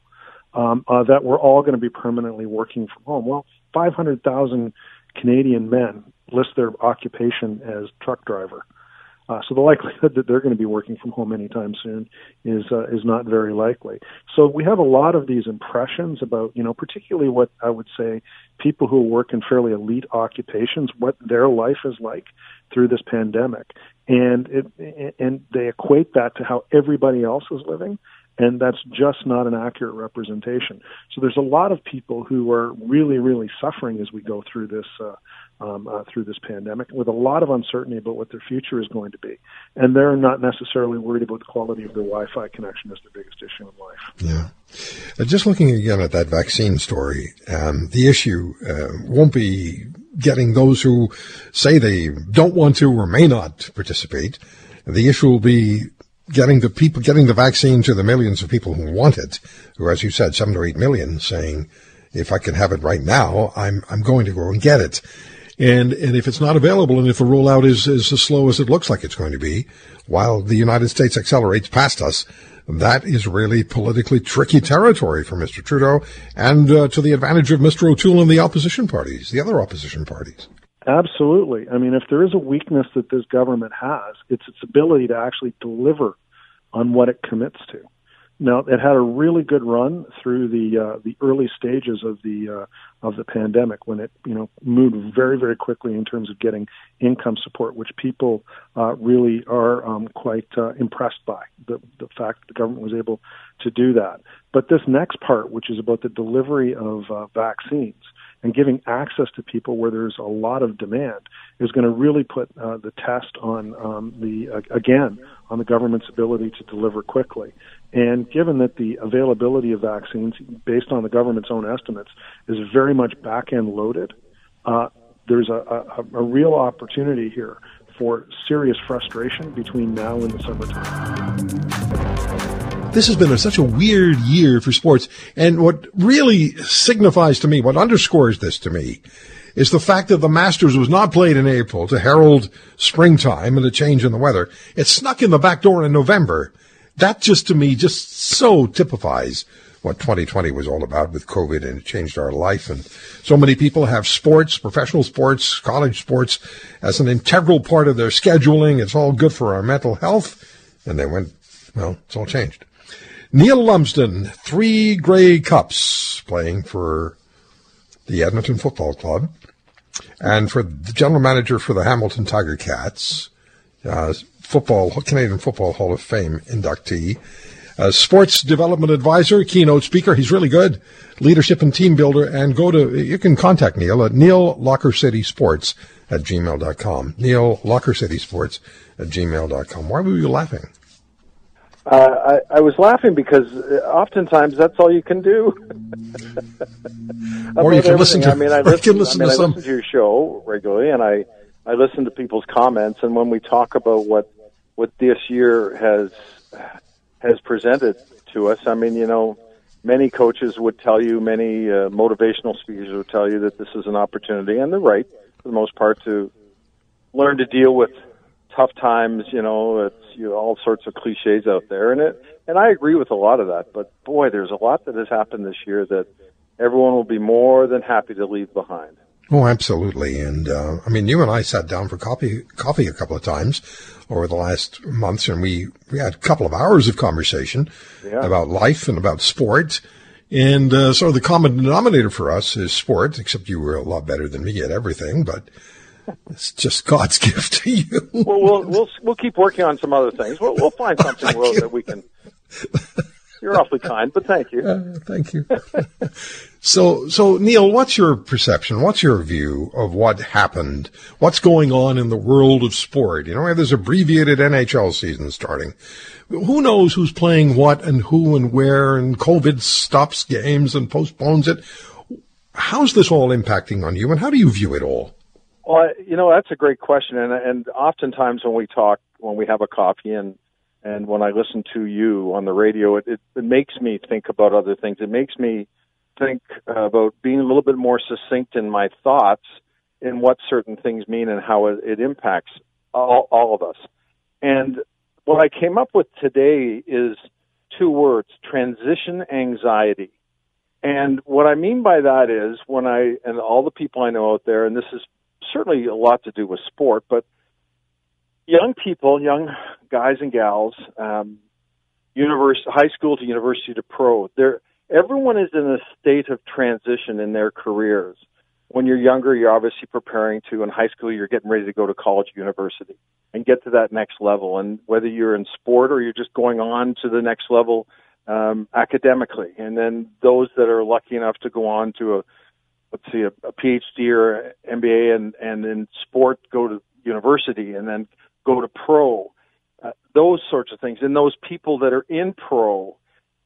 S7: Um, uh, that we're all going to be permanently working from home. Well, 500,000 Canadian men list their occupation as truck driver. Uh, so the likelihood that they're going to be working from home anytime soon is uh, is not very likely. So we have a lot of these impressions about, you know, particularly what I would say people who work in fairly elite occupations, what their life is like through this pandemic, and it and they equate that to how everybody else is living and that's just not an accurate representation. So there's a lot of people who are really, really suffering as we go through this uh, um, uh, through this pandemic, with a lot of uncertainty about what their future is going to be, and they're not necessarily worried about the quality of their Wi-Fi connection as their biggest issue in life.
S4: Yeah, uh, just looking again at that vaccine story, um, the issue uh, won't be getting those who say they don't want to or may not participate. The issue will be getting the people, getting the vaccine to the millions of people who want it, who, as you said, seven or eight million, saying, if I can have it right now, I'm, I'm going to go and get it. And, and if it's not available and if the rollout is, is as slow as it looks like it's going to be, while the United States accelerates past us, that is really politically tricky territory for Mr. Trudeau and uh, to the advantage of Mr. O'Toole and the opposition parties, the other opposition parties.
S7: Absolutely. I mean, if there is a weakness that this government has, it's its ability to actually deliver on what it commits to. Now, it had a really good run through the uh, the early stages of the uh, of the pandemic when it you know moved very very quickly in terms of getting income support, which people uh, really are um, quite uh, impressed by the the fact that the government was able to do that. But this next part, which is about the delivery of uh, vaccines, and giving access to people where there's a lot of demand is going to really put uh, the test on um, the uh, again on the government's ability to deliver quickly. And given that the availability of vaccines, based on the government's own estimates, is very much back end loaded, uh, there's a, a, a real opportunity here for serious frustration between now and the summertime.
S4: This has been a, such a weird year for sports. And what really signifies to me, what underscores this to me, is the fact that the Masters was not played in April to herald springtime and a change in the weather. It snuck in the back door in November. That just to me just so typifies what 2020 was all about with COVID and it changed our life. And so many people have sports, professional sports, college sports as an integral part of their scheduling. It's all good for our mental health. And they went, well, it's all changed. Neil Lumsden, three Grey Cups, playing for the Edmonton Football Club, and for the general manager for the Hamilton Tiger Cats, uh, football Canadian Football Hall of Fame inductee. a sports development advisor, keynote speaker. He's really good, leadership and team builder. And go to, you can contact Neil at Neil Locker at gmail.com. Neil Locker City Sports at gmail.com. Why were you laughing?
S8: Uh, I, I was laughing because uh, oftentimes that's all you can do.
S4: or you can listen to.
S8: I mean, I listen, listen I mean, to I listen to your show regularly, and I I listen to people's comments. And when we talk about what what this year has has presented to us, I mean, you know, many coaches would tell you, many uh, motivational speakers would tell you that this is an opportunity, and they're right for the most part to learn to deal with tough times. You know, it's you know, all sorts of cliches out there, and it and I agree with a lot of that. But boy, there's a lot that has happened this year that everyone will be more than happy to leave behind.
S4: Oh, absolutely. And uh, I mean, you and I sat down for coffee, coffee a couple of times over the last months, and we we had a couple of hours of conversation yeah. about life and about sports. And uh, so the common denominator for us is sport, except you were a lot better than me at everything. But it's just God's gift to you.
S8: well, we'll we'll we'll keep working on some other things. We'll we'll find something Will, that we can. You're awfully kind, but thank you.
S4: Uh, thank you. so, so Neil, what's your perception? What's your view of what happened? What's going on in the world of sport? You know, there's abbreviated NHL season starting. Who knows who's playing what and who and where, and COVID stops games and postpones it. How's this all impacting on you, and how do you view it all?
S8: Well, you know that's a great question, and and oftentimes when we talk, when we have a coffee, and and when I listen to you on the radio, it it, it makes me think about other things. It makes me think about being a little bit more succinct in my thoughts in what certain things mean and how it, it impacts all, all of us. And what I came up with today is two words: transition anxiety. And what I mean by that is when I and all the people I know out there, and this is certainly a lot to do with sport, but young people, young guys and gals, um, university, high school to university to pro, they're, everyone is in a state of transition in their careers. When you're younger, you're obviously preparing to, in high school, you're getting ready to go to college, university, and get to that next level. And whether you're in sport or you're just going on to the next level um, academically, and then those that are lucky enough to go on to a let's see, a, a PhD or MBA, and and in sport go to university and then go to pro. Uh, those sorts of things, and those people that are in pro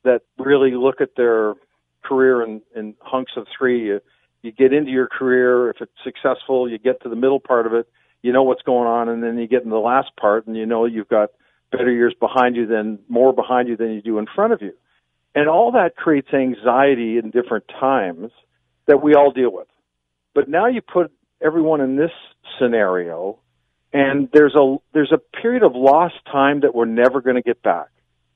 S8: that really look at their career in, in hunks of three. You, you get into your career. If it's successful, you get to the middle part of it. You know what's going on, and then you get in the last part, and you know you've got better years behind you than more behind you than you do in front of you. And all that creates anxiety in different times that we all deal with. But now you put everyone in this scenario and there's a there's a period of lost time that we're never going to get back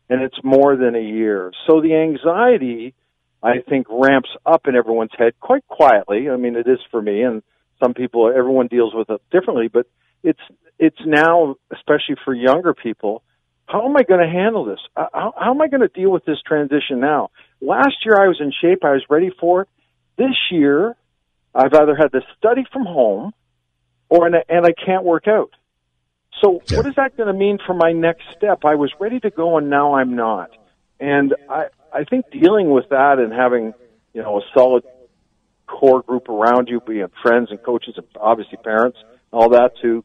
S8: and it's more than a year. So the anxiety I think ramps up in everyone's head quite quietly. I mean it is for me and some people everyone deals with it differently, but it's it's now especially for younger people how am I going to handle this? How, how am I going to deal with this transition now? Last year I was in shape. I was ready for it. This year, I've either had to study from home or and I can't work out. So yeah. what is that going to mean for my next step? I was ready to go and now I'm not. And I I think dealing with that and having, you know, a solid core group around you, being friends and coaches and obviously parents, all that to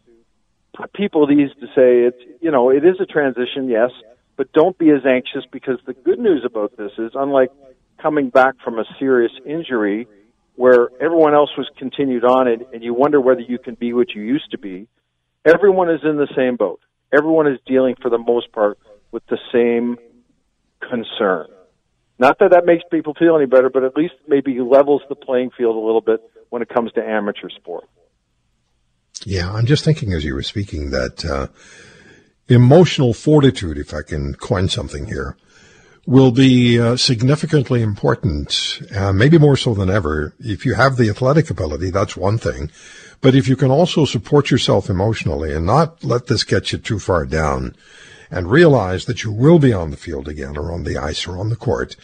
S8: put people at ease to say it's you know, it is a transition, yes, but don't be as anxious because the good news about this is unlike coming back from a serious injury where everyone else was continued on it and you wonder whether you can be what you used to be. Everyone is in the same boat. Everyone is dealing for the most part with the same concern. Not that that makes people feel any better, but at least maybe levels the playing field a little bit when it comes to amateur sport.
S4: Yeah, I'm just thinking as you were speaking that uh, emotional fortitude, if I can coin something here, will be uh, significantly important, uh, maybe more so than ever. If you have the athletic ability, that's one thing. But if you can also support yourself emotionally and not let this get you too far down and realize that you will be on the field again or on the ice or on the court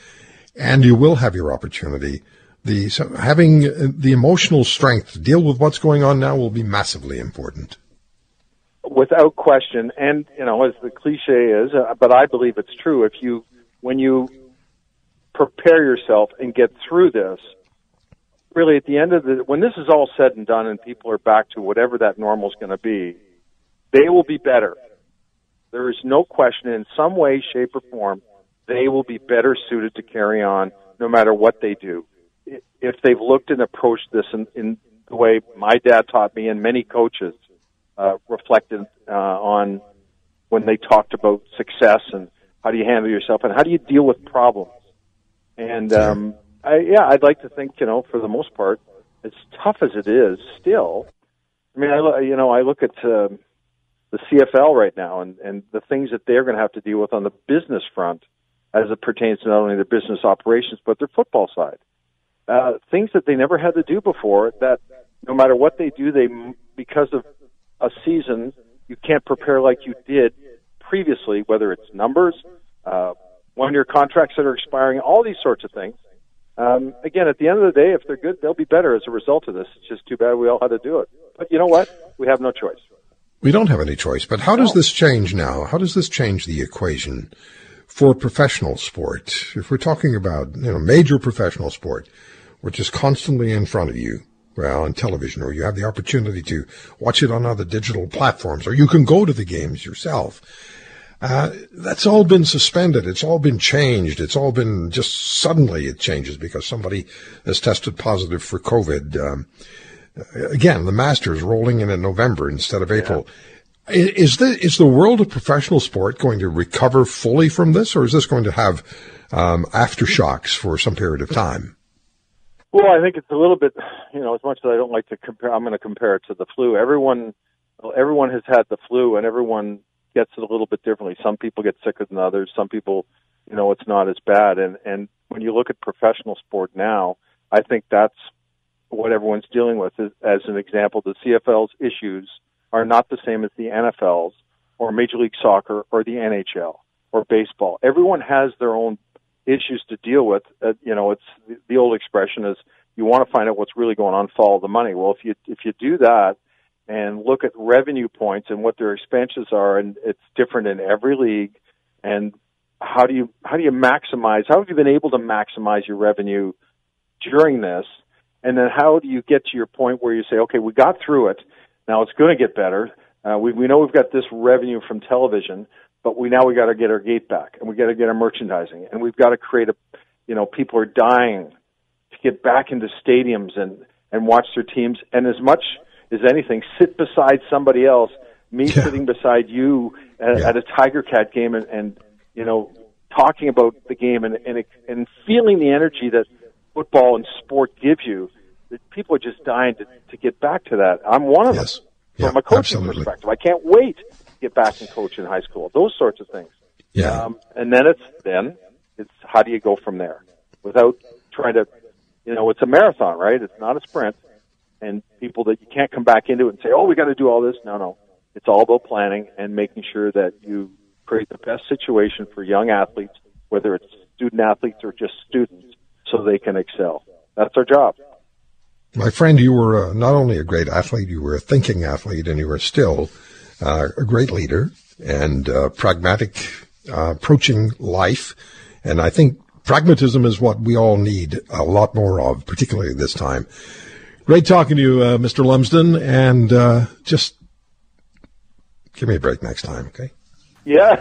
S4: and you will have your opportunity, the, so having the emotional strength to deal with what's going on now will be massively important.
S8: Without question. And, you know, as the cliche is, uh, but I believe it's true, if you when you prepare yourself and get through this, really at the end of the when this is all said and done and people are back to whatever that normal is going to be, they will be better. There is no question in some way, shape, or form, they will be better suited to carry on no matter what they do. If they've looked and approached this in, in the way my dad taught me and many coaches uh, reflected uh, on when they talked about success and how do you handle yourself and how do you deal with problems. And um, I, yeah, I'd like to think you know for the most part, as tough as it is, still. I mean, I you know I look at uh, the CFL right now and and the things that they're going to have to deal with on the business front as it pertains to not only their business operations but their football side. Uh, things that they never had to do before. That no matter what they do, they because of a season, you can't prepare like you did previously. Whether it's numbers, uh, one-year contracts that are expiring, all these sorts of things. Um, again, at the end of the day, if they're good, they'll be better as a result of this. It's just too bad we all had to do it. But you know what? We have no choice.
S4: We don't have any choice. But how does this change now? How does this change the equation for professional sport? If we're talking about you know major professional sport, which is constantly in front of you, well, on television, or you have the opportunity to watch it on other digital platforms, or you can go to the games yourself. Uh, that's all been suspended. It's all been changed. It's all been just suddenly it changes because somebody has tested positive for COVID. Um, again, the Masters rolling in in November instead of April. Yeah. Is the is the world of professional sport going to recover fully from this, or is this going to have um, aftershocks for some period of time?
S8: Well, I think it's a little bit, you know, as much as I don't like to compare, I'm going to compare it to the flu. Everyone, everyone has had the flu, and everyone gets it a little bit differently. Some people get sicker than others. Some people, you know, it's not as bad. And and when you look at professional sport now, I think that's what everyone's dealing with. As an example, the CFL's issues are not the same as the NFL's or Major League Soccer or the NHL or baseball. Everyone has their own issues to deal with. Uh, you know, it's the old expression is you want to find out what's really going on, follow the money. Well, if you if you do that, and look at revenue points and what their expenses are, and it's different in every league. And how do you how do you maximize? How have you been able to maximize your revenue during this? And then how do you get to your point where you say, okay, we got through it. Now it's going to get better. Uh, we we know we've got this revenue from television, but we now we got to get our gate back, and we got to get our merchandising, and we've got to create a, you know, people are dying to get back into stadiums and and watch their teams. And as much as anything. Sit beside somebody else. Me yeah. sitting beside you at, yeah. at a Tiger Cat game and, and you know talking about the game and, and and feeling the energy that football and sport give you. That people are just dying to, to get back to that. I'm one of yes. them yeah, from a coaching absolutely. perspective. I can't wait get back and coach in high school. Those sorts of things.
S4: Yeah. Um,
S8: and then it's then it's how do you go from there without trying to, you know, it's a marathon, right? It's not a sprint and people that you can't come back into it and say, "Oh, we got to do all this." No, no. It's all about planning and making sure that you create the best situation for young athletes, whether it's student athletes or just students, so they can excel. That's our job.
S4: My friend, you were uh, not only a great athlete, you were a thinking athlete, and you are still uh, a great leader and uh, pragmatic uh, approaching life. And I think pragmatism is what we all need a lot more of, particularly this time. Great talking to you, uh, Mr. Lumsden, and uh, just give me a break next time, okay?
S8: Yeah.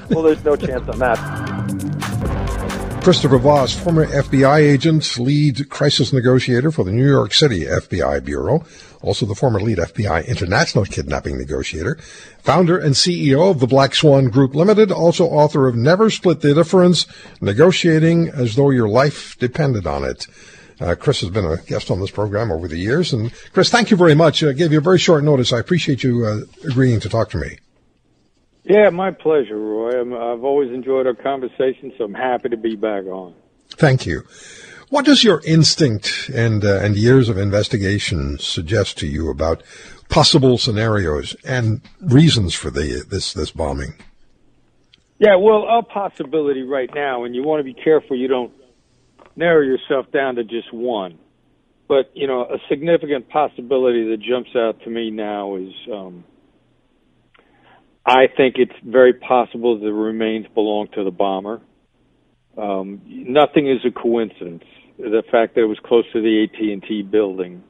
S8: well, there's no chance on that.
S4: Christopher Voss, former FBI agent, lead crisis negotiator for the New York City FBI Bureau, also the former lead FBI international kidnapping negotiator, founder and CEO of the Black Swan Group Limited, also author of Never Split the Difference, Negotiating as Though Your Life Depended on It. Uh, Chris has been a guest on this program over the years. And Chris, thank you very much. I gave you a very short notice. I appreciate you uh, agreeing to talk to me.
S9: Yeah, my pleasure, Roy. i have always enjoyed our conversation, so I'm happy to be back on.
S4: Thank you. What does your instinct and uh, and years of investigation suggest to you about possible scenarios and reasons for the this this bombing?
S9: Yeah, well, a possibility right now, and you want to be careful you don't narrow yourself down to just one. But you know, a significant possibility that jumps out to me now is um, I think it's very possible the remains belong to the bomber. Um, nothing is a coincidence. The fact that it was close to the AT&T building,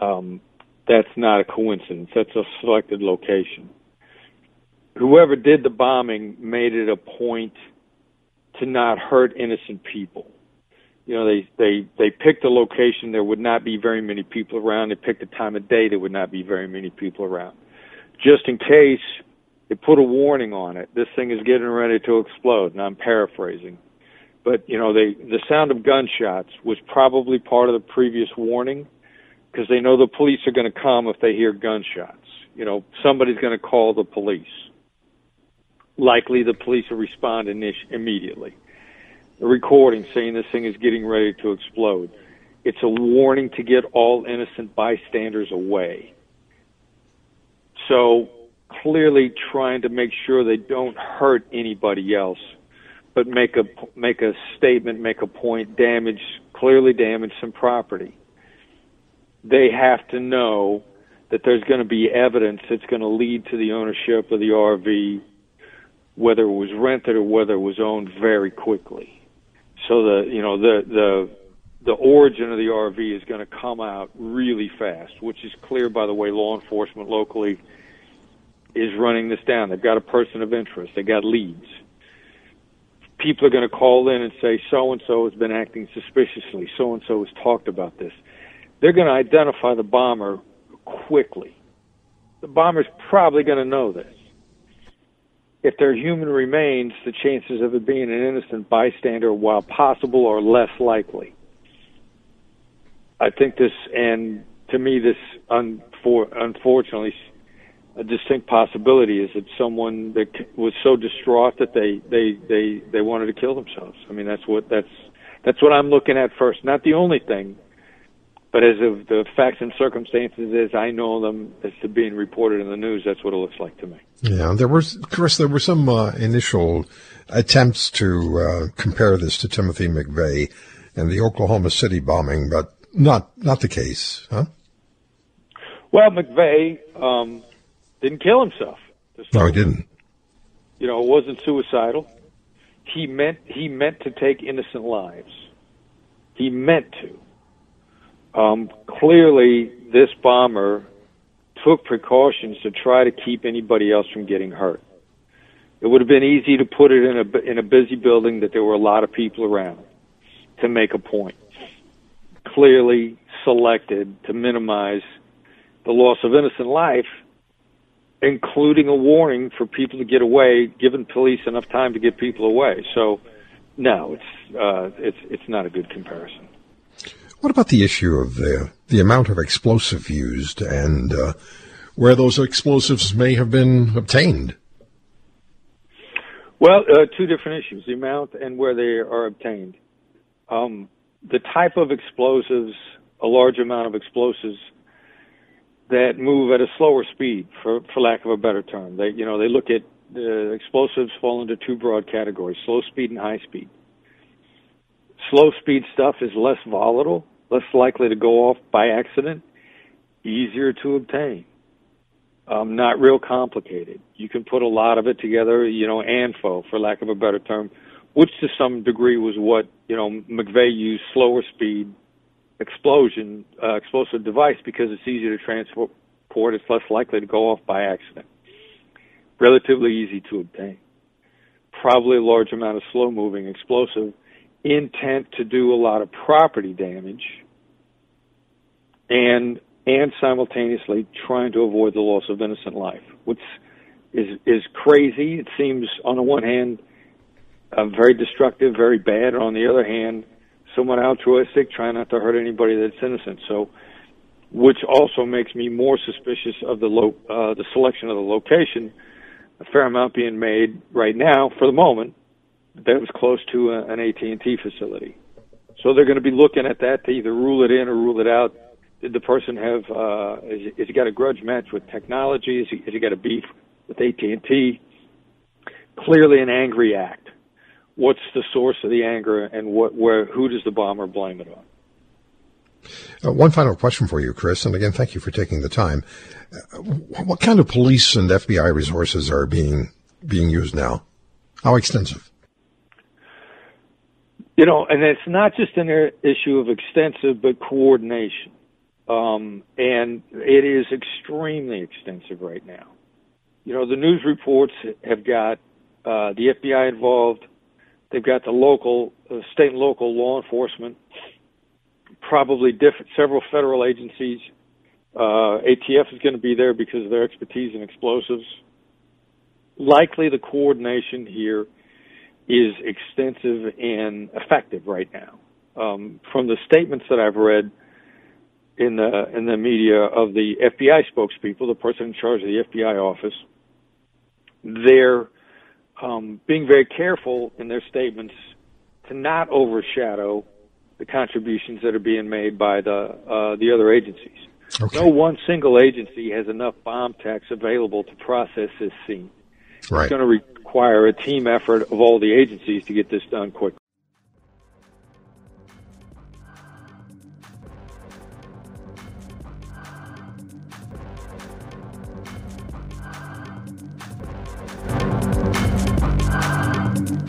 S9: um, that's not a coincidence. That's a selected location. Whoever did the bombing made it a point to not hurt innocent people. You know, they they they picked a location there would not be very many people around. They picked a time of day there would not be very many people around, just in case they put a warning on it. This thing is getting ready to explode. And I'm paraphrasing but you know they the sound of gunshots was probably part of the previous warning because they know the police are going to come if they hear gunshots. You know somebody's going to call the police. Likely the police will respond init- immediately. The recording saying this thing is getting ready to explode. It's a warning to get all innocent bystanders away. So clearly trying to make sure they don't hurt anybody else but make a make a statement, make a point, damage clearly damage some property. They have to know that there's going to be evidence that's going to lead to the ownership of the RV, whether it was rented or whether it was owned, very quickly. So the you know the the the origin of the RV is going to come out really fast, which is clear by the way law enforcement locally is running this down. They've got a person of interest. They got leads people are going to call in and say so and so has been acting suspiciously, so and so has talked about this. They're going to identify the bomber quickly. The bomber's probably going to know this. If they're human remains, the chances of it being an innocent bystander, while possible, are less likely. I think this, and to me, this unfor- unfortunately a distinct possibility is that someone that was so distraught that they they they they wanted to kill themselves. I mean, that's what that's that's what I'm looking at first. Not the only thing, but as of the facts and circumstances as I know them as to being reported in the news, that's what it looks like to me.
S4: Yeah, there was, Chris, there were some uh, initial attempts to uh, compare this to Timothy McVeigh and the Oklahoma City bombing, but not not the case, huh?
S9: Well, McVeigh. Um, didn't kill himself.
S4: No, he didn't.
S9: You know, it wasn't suicidal. He meant he meant to take innocent lives. He meant to. Um, clearly, this bomber took precautions to try to keep anybody else from getting hurt. It would have been easy to put it in a in a busy building that there were a lot of people around to make a point. Clearly selected to minimize the loss of innocent life including a warning for people to get away, giving police enough time to get people away. So, no, it's uh, it's it's not a good comparison.
S4: What about the issue of the the amount of explosive used and uh, where those explosives may have been obtained?
S9: Well, uh, two different issues: the amount and where they are obtained. Um, the type of explosives, a large amount of explosives that move at a slower speed, for for lack of a better term. They you know they look at the explosives fall into two broad categories: slow speed and high speed. Slow speed stuff is less volatile, less likely to go off by accident, easier to obtain. Um, not real complicated. You can put a lot of it together, you know, ANFO, for lack of a better term, which to some degree was what, you know, McVeigh used slower speed explosion, uh, explosive device because it's easier to transport. It's less likely to go off by accident. Relatively easy to obtain. Probably a large amount of slow moving explosive. Intent to do a lot of property damage. And and simultaneously trying to avoid the loss of innocent life, which is is crazy. It seems on the one hand uh, very destructive, very bad, and on the other hand somewhat altruistic, trying not to hurt anybody that's innocent. So, which also makes me more suspicious of the lo- uh, the selection of the location. A fair amount being made right now, for the moment, that was close to a, an AT&T facility. So they're going to be looking at that to either rule it in or rule it out. Did the person have? Uh, is, is he got a grudge match with technology? Is he, has he got a beef with AT&T? Clearly, an angry act what's the source of the anger and what where who does the bomber blame it on?
S4: Uh, one final question for you, Chris, and again, thank you for taking the time. Uh, what kind of police and FBI resources are being being used now? How extensive?
S9: You know, and it's not just an issue of extensive, but coordination. Um, and it is extremely extensive right now. You know, the news reports have got uh, the FBI involved. They've got the local, uh, state and local law enforcement, probably different, several federal agencies. Uh, ATF is going to be there because of their expertise in explosives. Likely the coordination here is extensive and effective right now. Um, from the statements that I've read in the in the media of the FBI spokespeople, the person in charge of the FBI office, they're um, being very careful in their statements to not overshadow the contributions that are being made by the uh, the other agencies. Okay. No one single agency has enough bomb techs available to process this scene.
S10: Right.
S9: It's going to require a team effort of all the agencies to get this done quickly.